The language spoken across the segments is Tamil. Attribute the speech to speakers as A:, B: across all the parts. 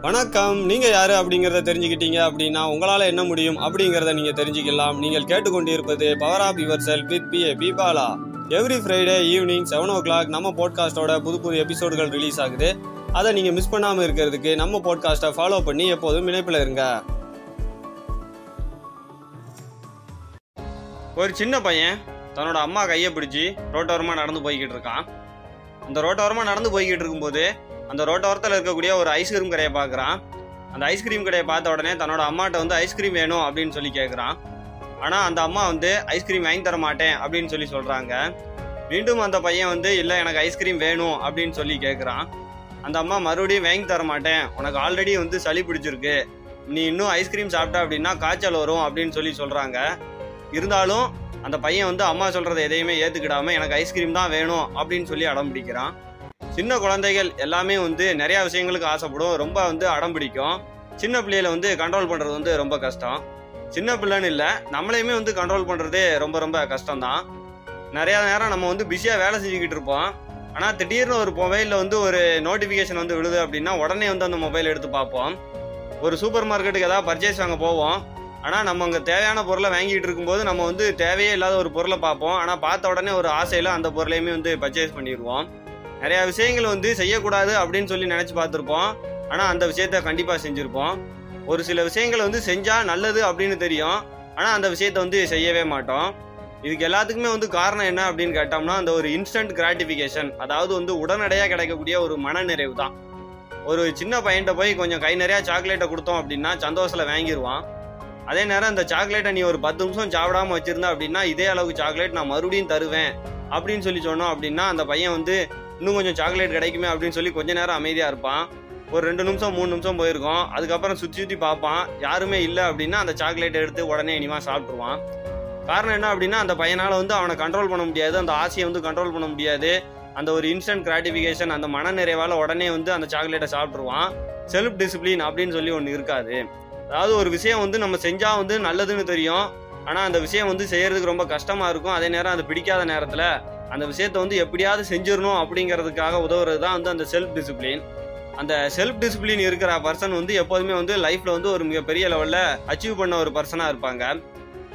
A: வணக்கம். நீங்க யாரு அப்படிங்கறத தெரிஞ்சுக்கிட்டீங்க அப்படின்னா உங்களால என்ன முடியும் அப்படிங்கறத நீங்க தெரிஞ்சுக்கலாம். நீங்கள் கேட்டுக்கொண்டிருப்பது power of yourself with B A பீபாலா every Friday evening seven o'clock நம்ம பாட்காஸ்டோட புது புது எபிசோடுகள் ரிலீஸ் ஆகுது. அதை நீங்க மிஸ் பண்ணாம இருக்கிறதுக்கு நம்ம பாட்காஸ்ட்டை ஃபாலோ பண்ணி எப்போதும் இணைப்பில் இருங்க. ஒரு சின்ன பையன் தன்னோட அம்மா கையை பிடிச்சி ரோட்டோரமாக நடந்து போய்கிட்டு இருக்கான். அந்த ரோட்டோரமாக நடந்து போய்கிட்டு இருக்கும்போது அந்த ரோட்டோரத்தில் இருக்கக்கூடிய ஒரு ஐஸ்கிரீம் கடையை பார்க்குறான். அந்த ஐஸ்கிரீம் கடையை பார்த்த உடனே தன்னோட அம்மாட்ட வந்து ஐஸ்கிரீம் வேணும் அப்படின்னு சொல்லி கேட்குறான். ஆனால் அந்த அம்மா வந்து ஐஸ்கிரீம் வாங்கி தர மாட்டேன் அப்படின்னு சொல்லி சொல்கிறாங்க மீண்டும் அந்த பையன் வந்து இல்லை எனக்கு ஐஸ்கிரீம் வேணும் அப்படின்னு சொல்லி கேட்குறான். அந்த அம்மா மறுபடியும் வாங்கி தர மாட்டேன். உனக்கு ஆல்ரெடி வந்து சளி பிடிச்சிருக்கு. நீ இன்னும் ஐஸ்கிரீம் சாப்பிட்ட அப்படின்னா காய்ச்சல் வரும் அப்படின்னு சொல்லி சொல்கிறாங்க இருந்தாலும் அந்த பையன் வந்து அம்மா சொல்கிறத எதையுமே ஏற்றுக்கிடாம எனக்கு ஐஸ்கிரீம் தான் வேணும் அப்படின்னு சொல்லி அடம் பிடிக்கிறான். சின்ன குழந்தைகள் எல்லாமே வந்து நிறையா விஷயங்களுக்கு ஆசைப்படும். ரொம்ப வந்து அடம் பிடிக்கும். சின்ன பிள்ளைகளை வந்து கண்ட்ரோல் பண்ணுறது வந்து ரொம்ப கஷ்டம். சின்ன பிள்ளைன்னு இல்லை நம்மளையுமே வந்து கண்ட்ரோல் பண்ணுறதே ரொம்ப ரொம்ப கஷ்டம்தான். நிறையா நேரம் நம்ம வந்து பிஸியாக வேலை செஞ்சுக்கிட்டு இருப்போம். ஆனால் திடீர்னு ஒரு மொபைலில் வந்து ஒரு நோட்டிஃபிகேஷன் வந்து விழுது அப்படின்னா உடனே வந்து அந்த மொபைல் எடுத்து பார்ப்போம். ஒரு சூப்பர் மார்க்கெட்டுக்கு ஏதாவது பர்ச்சேஸ் வாங்க போவோம். ஆனால் நம்ம அங்கே தேவையான பொருளை வாங்கிட்டு இருக்கும்போது நம்ம வந்து தேவையே இல்லாத ஒரு பொருளை பார்ப்போம். ஆனால் பார்த்த உடனே ஒரு ஆசையில் அந்த பொருளையுமே வந்து பர்ச்சேஸ் பண்ணிடுவோம். நிறையா விஷயங்கள் வந்து செய்யக்கூடாது அப்படின்னு சொல்லி நினச்சி பார்த்துருப்போம். ஆனால் அந்த விஷயத்த கண்டிப்பாக செஞ்சுருப்போம். ஒரு சில விஷயங்களை வந்து செஞ்சால் நல்லது அப்படின்னு தெரியும். ஆனால் அந்த விஷயத்த வந்து செய்யவே மாட்டோம். இதுக்கு எல்லாத்துக்குமே வந்து காரணம் என்ன அப்படின்னு கேட்டோம்னா அந்த ஒரு இன்ஸ்டன்ட் கிராட்டிஃபிகேஷன் அதாவது வந்து உடனடியாக கிடைக்கக்கூடிய ஒரு மனநிறைவு தான். ஒரு சின்ன பையன்கிட்ட போய் கொஞ்சம் கை நிறையா சாக்லேட்டை கொடுத்தோம் அப்படின்னா சந்தோஷத்தில் வாங்கிடுவான் அதே நேரம் அந்த சாக்லேட்டை நீ ஒரு பத்து நிமிஷம் சாப்பிடாம வச்சுருந்தா அப்படின்னா இதே அளவுக்கு சாக்லேட் நான் மறுபடியும் தருவேன் அப்படின்னு சொல்லி சொன்னோம் அப்படின்னா அந்த பையன் வந்து இன்னும் கொஞ்சம் சாக்லேட் கிடைக்குமே அப்படின்னு சொல்லி கொஞ்ச நேரம் அமைதியாக இருப்பான். ஒரு ரெண்டு நிமிஷம் மூணு நிமிஷம் போயிருக்கோம். அதுக்கப்புறம் சுற்றி சுற்றி பார்ப்பான். யாருமே இல்லை அப்படின்னா அந்த சாக்லேட் எடுத்து உடனே இனிமா சாப்பிட்ருவான் காரணம் என்ன அப்படின்னா அந்த பையனால் வந்து அவனை கண்ட்ரோல் பண்ண முடியாது. அந்த ஆசையை வந்து கண்ட்ரோல் பண்ண முடியாது. அந்த ஒரு இன்ஸ்டன்ட் கிராட்டிஃபிகேஷன் அந்த மனநிறைவால் உடனே வந்து அந்த சாக்லேட்டை சாப்பிட்ருவான் செல்ஃப் டிசிப்ளின் அப்படின்னு சொல்லி ஒன்று இருக்காது. அதாவது ஒரு விஷயம் வந்து நம்ம செஞ்சால் வந்து நல்லதுன்னு தெரியும். ஆனால் அந்த விஷயம் வந்து செய்கிறதுக்கு ரொம்ப கஷ்டமாக இருக்கும். அதே நேரம் அது பிடிக்காத நேரத்தில் அந்த விஷயத்தை வந்து எப்படியாவது செஞ்சிடணும் அப்படிங்கிறதுக்காக உதவுறது தான் வந்து அந்த செல்ஃப் டிசிப்ளின் அந்த செல்ஃப் டிசிப்ளின் இருக்கிற பர்சன் வந்து எப்போதுமே வந்து லைஃப்பில் வந்து ஒரு மிகப்பெரிய லெவலில் அச்சீவ் பண்ண ஒரு பர்சனாக இருப்பாங்க.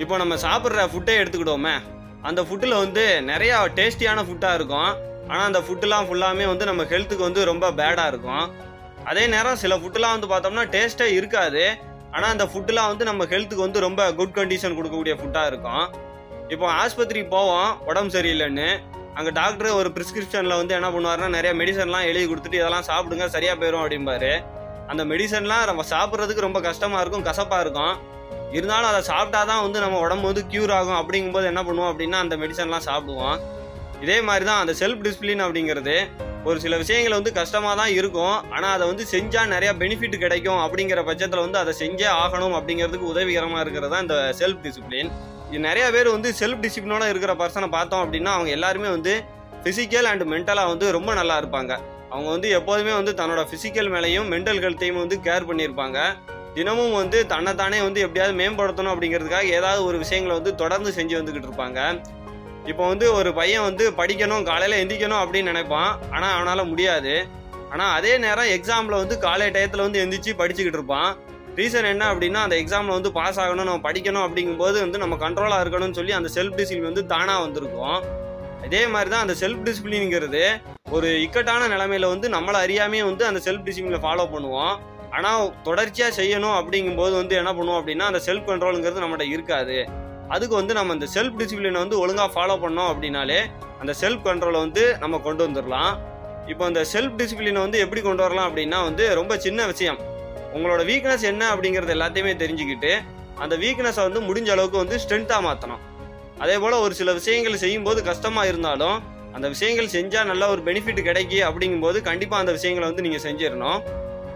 A: இப்போ நம்ம சாப்பிட்ற ஃபுட்டே எடுத்துக்கிட்டோமே அந்த ஃபுட்டில் வந்து நிறையா டேஸ்டியான ஃபுட்டாக இருக்கும். ஆனால் அந்த ஃபுட்டுலாம் ஃபுல்லாமே வந்து நம்ம ஹெல்த்துக்கு வந்து ரொம்ப பேடாக இருக்கும். அதே நேரம் சில ஃபுட்டுலாம் வந்து பார்த்தோம்னா டேஸ்ட்டே இருக்காது. ஆனால் அந்த ஃபுட்டுலாம் வந்து நம்ம ஹெல்த்துக்கு வந்து ரொம்ப குட் கண்டிஷன் கொடுக்கக்கூடிய ஃபுட்டாக இருக்கும். இப்போ ஆஸ்பத்திரிக்கு போவோம் உடம்பு சரியில்லைன்னு. அங்கே டாக்டர் ஒரு ப்ரிஸ்கிரிப்ஷனில் வந்து என்ன பண்ணுவார்னா நிறைய மெடிசன்லாம் எழுதி கொடுத்துட்டு இதெல்லாம் சாப்பிடுங்க சரியாக போயிடும் அப்படிம்பாரு. அந்த மெடிசன்லாம் நம்ம சாப்பிட்றதுக்கு ரொம்ப கஷ்டமாக இருக்கும் கசப்பாக இருக்கும். இருந்தாலும் அதை சாப்பிட்டா தான் வந்து நம்ம உடம்பு வந்து க்யூர் ஆகும் அப்படிங்கும்போது என்ன பண்ணுவோம் அப்படின்னா அந்த மெடிசன்லாம் சாப்பிடுவோம். இதே மாதிரி தான் அந்த செல்ஃப் டிசிப்ளின் அப்படிங்கிறது ஒரு சில விஷயங்கள் வந்து கஷ்டமாக தான் இருக்கும். ஆனால் அதை வந்து செஞ்சால் நிறையா பெனிஃபிட் கிடைக்கும் அப்படிங்கிற பட்சத்தில் வந்து அதை செஞ்சே ஆகணும் அப்படிங்கிறதுக்கு உதவிகரமாக இருக்கிறது தான் இந்த செல்ஃப் டிசிப்ளின் நிறைய பேர் வந்து செல்ஃப் டிசிப்ளினோட இருக்கிற பர்சனை பார்த்தோம் அப்படின்னா அவங்க எல்லாருமே வந்து ஃபிசிக்கல் அண்ட் மென்டலாக வந்து ரொம்ப நல்லா இருப்பாங்க. அவங்க வந்து எப்போதுமே வந்து தன்னோட ஃபிசிக்கல் மேலேயும் மென்டல் ஹெல்த்தையும் வந்து கேர் பண்ணியிருப்பாங்க. தினமும் வந்து தன்னைத்தானே வந்து எப்படியாவது மேம்படுத்தணும் அப்படிங்கிறதுக்காக ஏதாவது ஒரு விஷயங்களை வந்து தொடர்ந்து செஞ்சு வந்துக்கிட்டு இருப்பாங்க. இப்போ வந்து ஒரு பையன் வந்து படிக்கணும் காலையில் எந்திக்கணும் அப்படின்னு நினைப்பான். ஆனால் அவனால் முடியாது. ஆனால் அதே நேரம் எக்ஸாமில் வந்து காலை டயத்தில் வந்து எந்திரிச்சு படிச்சுக்கிட்டு இருப்பான். ரீசன் என்ன அப்படின்னா அந்த எக்ஸாமில் வந்து பாஸ் ஆகணும் நம்ம படிக்கணும் அப்படிங்கும்போது வந்து நம்ம கண்ட்ரோலாக இருக்கணும்னு சொல்லி அந்த செல்ஃப் டிசிப்ளின் வந்து தானாக வந்திருக்கும். அதே மாதிரி தான் அந்த செல்ஃப் டிசிப்ளின்ங்கிறது ஒரு இக்கட்டான நிலைமையில வந்து நம்மளை அறியாமையே வந்து அந்த செல்ஃப் டிசிப்ளினை ஃபாலோ பண்ணுவோம். ஆனால் தொடர்ச்சியாக செய்யணும் அப்படிங்கும்போது வந்து என்ன பண்ணுவோம் அப்படின்னா அந்த செல்ஃப் கண்ட்ரோலுங்கிறது நம்மகிட்ட இருக்காது. அதுக்கு வந்து நம்ம அந்த செல்ஃப் டிசிப்ளினை வந்து ஒழுங்காக ஃபாலோ பண்ணோம் அப்படின்னாலே அந்த செல்ஃப் கண்ட்ரோலை வந்து நம்ம கொண்டு வந்துடலாம் இப்போ அந்த செல்ஃப் டிசிப்ளினை வந்து எப்படி கொண்டு வரலாம் அப்படின்னா வந்து ரொம்ப சின்ன விஷயம். உங்களோட வீக்னஸ் என்ன அப்படிங்கிறது எல்லாத்தையுமே தெரிஞ்சுக்கிட்டு அந்த வீக்னஸை வந்து முடிஞ்ச அளவுக்கு வந்து ஸ்ட்ரென்த்தாக மாற்றணும் அதே போல் ஒரு சில விஷயங்கள் செய்யும்போது கஷ்டமாக இருந்தாலும் அந்த விஷயங்கள் செஞ்சால் நல்ல ஒரு பெனிஃபிட் கிடைக்கி அப்படிங்கும்போது கண்டிப்பாக அந்த விஷயங்களை வந்து நீங்கள் செஞ்சிடணும்.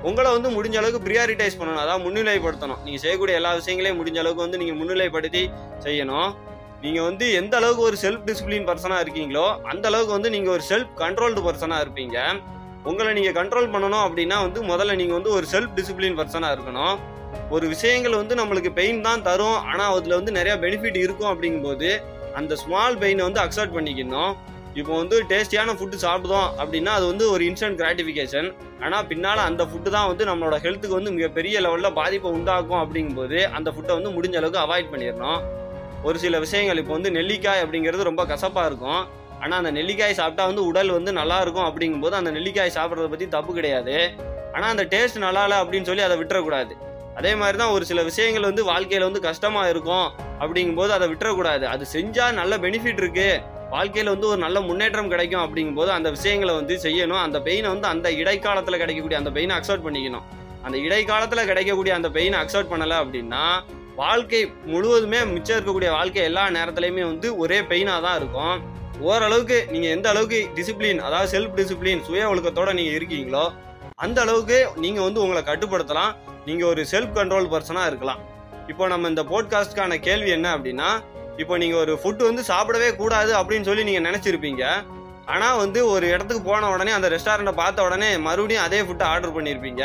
A: உங்களை வந்து முடிஞ்ச அளவுக்கு ப்ரியாரிட்டைஸ் பண்ணணும். அதாவது முன்னிலைப்படுத்தணும். நீங்கள் செய்யக்கூடிய எல்லா விஷயங்களையும் முடிஞ்ச அளவுக்கு வந்து நீங்கள் முன்னிலைப்படுத்தி செய்யணும். நீங்கள் வந்து எந்த அளவுக்கு ஒரு செல்ஃப் டிசிப்ளின் பர்சனாக இருக்கீங்களோ அந்த அளவுக்கு வந்து நீங்கள் ஒரு செல்ஃப் கண்ட்ரோல்டு பர்சனாக இருப்பீங்க. உங்களை நீங்கள் கண்ட்ரோல் பண்ணணும் அப்படின்னா வந்து முதல்ல நீங்கள் வந்து ஒரு செல்ஃப் டிசிப்ளின் பர்சனாக இருக்கணும். ஒரு விஷயங்கள் வந்து நம்மளுக்கு பெயின் தான் தரும். ஆனால் அதில் வந்து நிறையா பெனிஃபிட் இருக்கும் அப்படிங்கும்போது அந்த ஸ்மால் பெயினை வந்து அக்செப்ட் பண்ணிக்கணும். இப்போ வந்து டேஸ்டியான ஃபுட்டு சாப்பிடுதோம் அப்படின்னா அது வந்து ஒரு இன்ஸ்டன்ட் கிராட்டிஃபிகேஷன் ஆனால் பின்னால் அந்த ஃபுட்டு தான் வந்து நம்மளோட ஹெல்த்துக்கு வந்து மிகப்பெரிய லெவலில் பாதிப்பை உண்டாக்கும் அப்படிங்கும்போது அந்த ஃபுட்டை வந்து முடிஞ்ச அளவுக்கு அவாய்ட் பண்ணிடணும். ஒரு சில விஷயங்கள் இப்போ வந்து நெல்லிக்காய் அப்படிங்கிறது ரொம்ப கசப்பாக இருக்கும். ஆனால் அந்த நெல்லிக்காய் சாப்பிட்டா வந்து உடல் வந்து நல்லா இருக்கும் அப்படிங்கும்போது அந்த நெல்லிக்காய் சாப்பிட்றத பற்றி தப்பு கிடையாது. ஆனால் அந்த டேஸ்ட் நல்லா இல்லை அப்படின்னு சொல்லி அதை விட்டுறக்கூடாது. அதே மாதிரி தான் ஒரு சில விஷயங்கள் வந்து வாழ்க்கையில் வந்து கஷ்டமாக இருக்கும் அப்படிங்கும்போது அதை விட்டுறக்கூடாது. அது செஞ்சால் நல்ல பெனிஃபிட் இருக்குது வாழ்க்கையில் வந்து ஒரு நல்ல முன்னேற்றம் கிடைக்கும் அப்படிங்கும்போது அந்த விஷயங்களை வந்து செய்யணும். அந்த பெயினை வந்து அந்த இடைக்காலத்தில் கிடைக்கக்கூடிய அந்த பெயினை அக்செப்ட் பண்ணிக்கணும். அந்த இடைக்காலத்தில் கிடைக்கக்கூடிய அந்த பெயினை அக்செப்ட் பண்ணலை அப்படின்னா வாழ்க்கை முழுவதுமே மிச்சம் இருக்கக்கூடிய வாழ்க்கை எல்லா நேரத்துலையுமே வந்து ஒரே பெயினாக தான் இருக்கும். ஓரளவுக்கு நீங்கள் எந்த அளவுக்கு டிசிப்ளின் அதாவது செல்ஃப் டிசிப்ளின் சுய ஒழுக்கத்தோட நீங்கள் இருக்கீங்களோ அந்த அளவுக்கு நீங்கள் வந்து உங்களை கட்டுப்படுத்தலாம். நீங்கள் ஒரு செல்ஃப் கண்ட்ரோல் பர்சனாக இருக்கலாம். இப்போ நம்ம இந்த போட்காஸ்ட்கான கேள்வி என்ன அப்படின்னா இப்போ நீங்கள் ஒரு ஃபுட்டு வந்து சாப்பிடவே கூடாது அப்படின்னு சொல்லி நீங்கள் நினச்சிருப்பீங்க. ஆனால் வந்து ஒரு இடத்துக்கு போன உடனே அந்த ரெஸ்டாரண்ட்டை பார்த்த உடனே மறுபடியும் அதே ஃபுட்டை ஆர்டர் பண்ணியிருப்பீங்க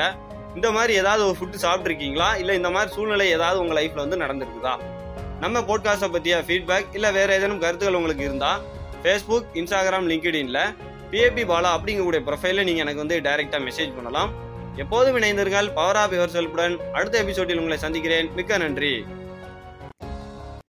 A: இந்த மாதிரி ஏதாவது ஒரு ஃபுட்டு சாப்பிட்ருக்கீங்களா இல்லை இந்த மாதிரி சூழ்நிலை ஏதாவது உங்கள் லைஃப்பில் வந்து நடந்திருக்குதா? நம்ம போட்காஸ்ட்டை பற்றிய ஃபீட்பேக் இல்லை வேறு ஏதேனும் கருத்துக்கள் உங்களுக்கு இருந்தால் ஃபேஸ்புக் இன்ஸ்டாகிராம் லிங்க்டின்ல பிஏபி பாலா அப்படிங்கக்கூடிய ப்ரொஃபைலில் நீங்கள் எனக்கு வந்து டைரெக்டாக மெசேஜ் பண்ணலாம். எப்போதும் இணைந்திருங்கள். பவர் ஆஃப் யுவர் செல்புடன் அடுத்த எபிசோடில் உங்களை சந்திக்கிறேன். மிக்க நன்றி.